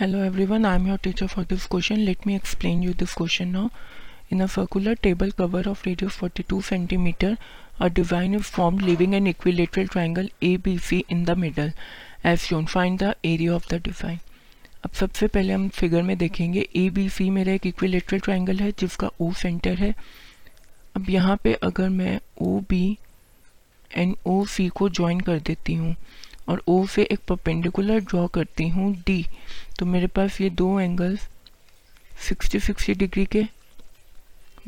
Hello everyone I am your teacher for this question let me explain you this question now in a circular table cover of radio 42 centimetre a design is form leaving an equilateral triangle A B C in the middle as shown find the area of the design अब सबसे पहले हम figure में देखेंगे. ए B सी मेरा एक equilateral triangle है, जिसका ओ सेंटर है. अब यहाँ पे अगर मैं ओ बी एंड ओ सी को ज्वाइन कर देती हूँ और ओ से एक परपेंडिकुलर ड्रॉ करती हूँ डी तो मेरे पास ये दो एंगल्स 60 60 डिग्री के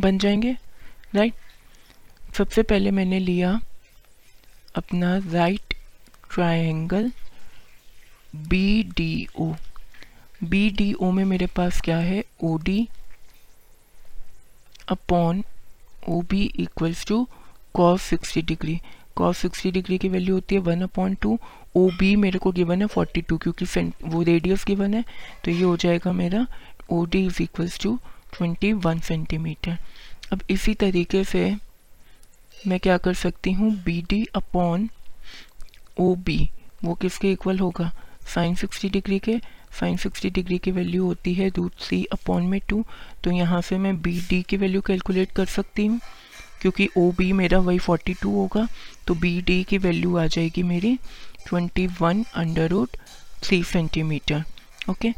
बन जाएँगे राइट सबसे पहले मैंने लिया अपना right triangle B D O B D O में मेरे पास क्या है? O D upon O B equals to cos sixty degree cos sixty degree की वैल्यू होती है one upon two O B मेरे को गिवन है फोर्टी टू क्योंकि वो रेडियस गिवन है तो ये हो जाएगा मेरा O D is equals to twenty one centimetre अब इसी तरीके से मैं क्या कर सकती हूँ? B D upon O B वो किसके इक्वल होगा? साइन सिक्सटी डिग्री के साइन सिक्सटी डिग्री की वैल्यू होती है रूट सी अपॉन में टू तो यहाँ से मैं बी डी की वैल्यू कैलकुलेट कर सकती हूँ। क्योंकि ओ बी मेरा वही फोर्टी टू होगा तो बी डी की वैल्यू आ जाएगी मेरी twenty one under root three centimetre okay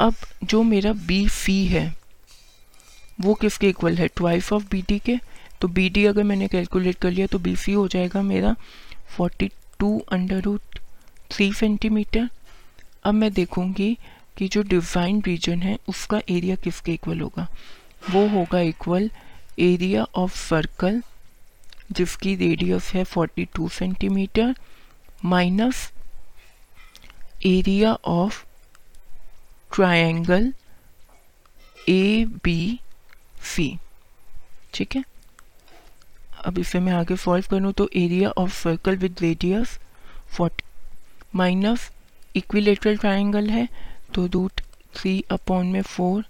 अब जो मेरा बी सी है, वो किसके इक्वल है? ट्वाइस ऑफ़ बी डी के? तो बी डी अगर मैंने कैलकुलेट कर लिया तो बी सी हो जाएगा मेरा forty two under root three centimetre अब मैं देखूँगी कि जो डिज़ाइन रीजन है, उसका एरिया किसके इक्वल होगा? वो होगा इक्वल एरिया ऑफ़ सर्कल जिसकी रेडियस है 42 centimetre minus area of triangle A B C ठीक है? अब इसे मैं आगे सॉल्व करूँ तो area of circle with radius 40 minus equilateral triangle है तो रूट थ्री अपॉन में फोर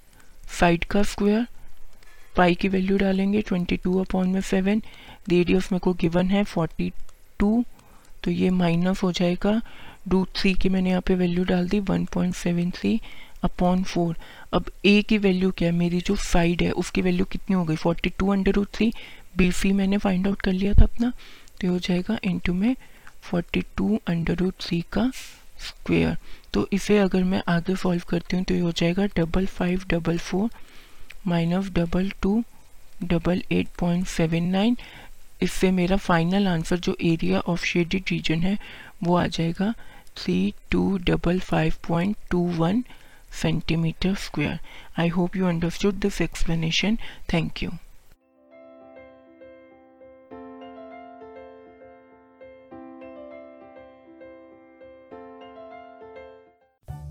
साइड का स्क्वायर पाई की वैल्यू डालेंगे ट्वेंटी टू अपॉन में सेवन रेडियस मेरे को गिवन है फोर्टी टू तो ये माइनस हो जाएगा। रूट थ्री की मैंने यहाँ पे वैल्यू डाल दी one point seven three upon four अब ए की वैल्यू क्या है? मेरी जो साइड है, उसकी वैल्यू कितनी हो गई? Forty two under root three B C मैंने फाइंड आउट कर लिया था अपना तो हो जाएगा इंटू में forty two under root three का स्क्वेयर तो इसे अगर मैं आगे सॉल्व करती हूँ तो ये हो जाएगा double five double four minus double two, double eight point seven nine. इससे मेरा फाइनल आंसर जो एरिया ऑफ़ शेडिड रीजन है, वो आ जाएगा three two double five point two one centimetre square I hope you understood this explanation thank you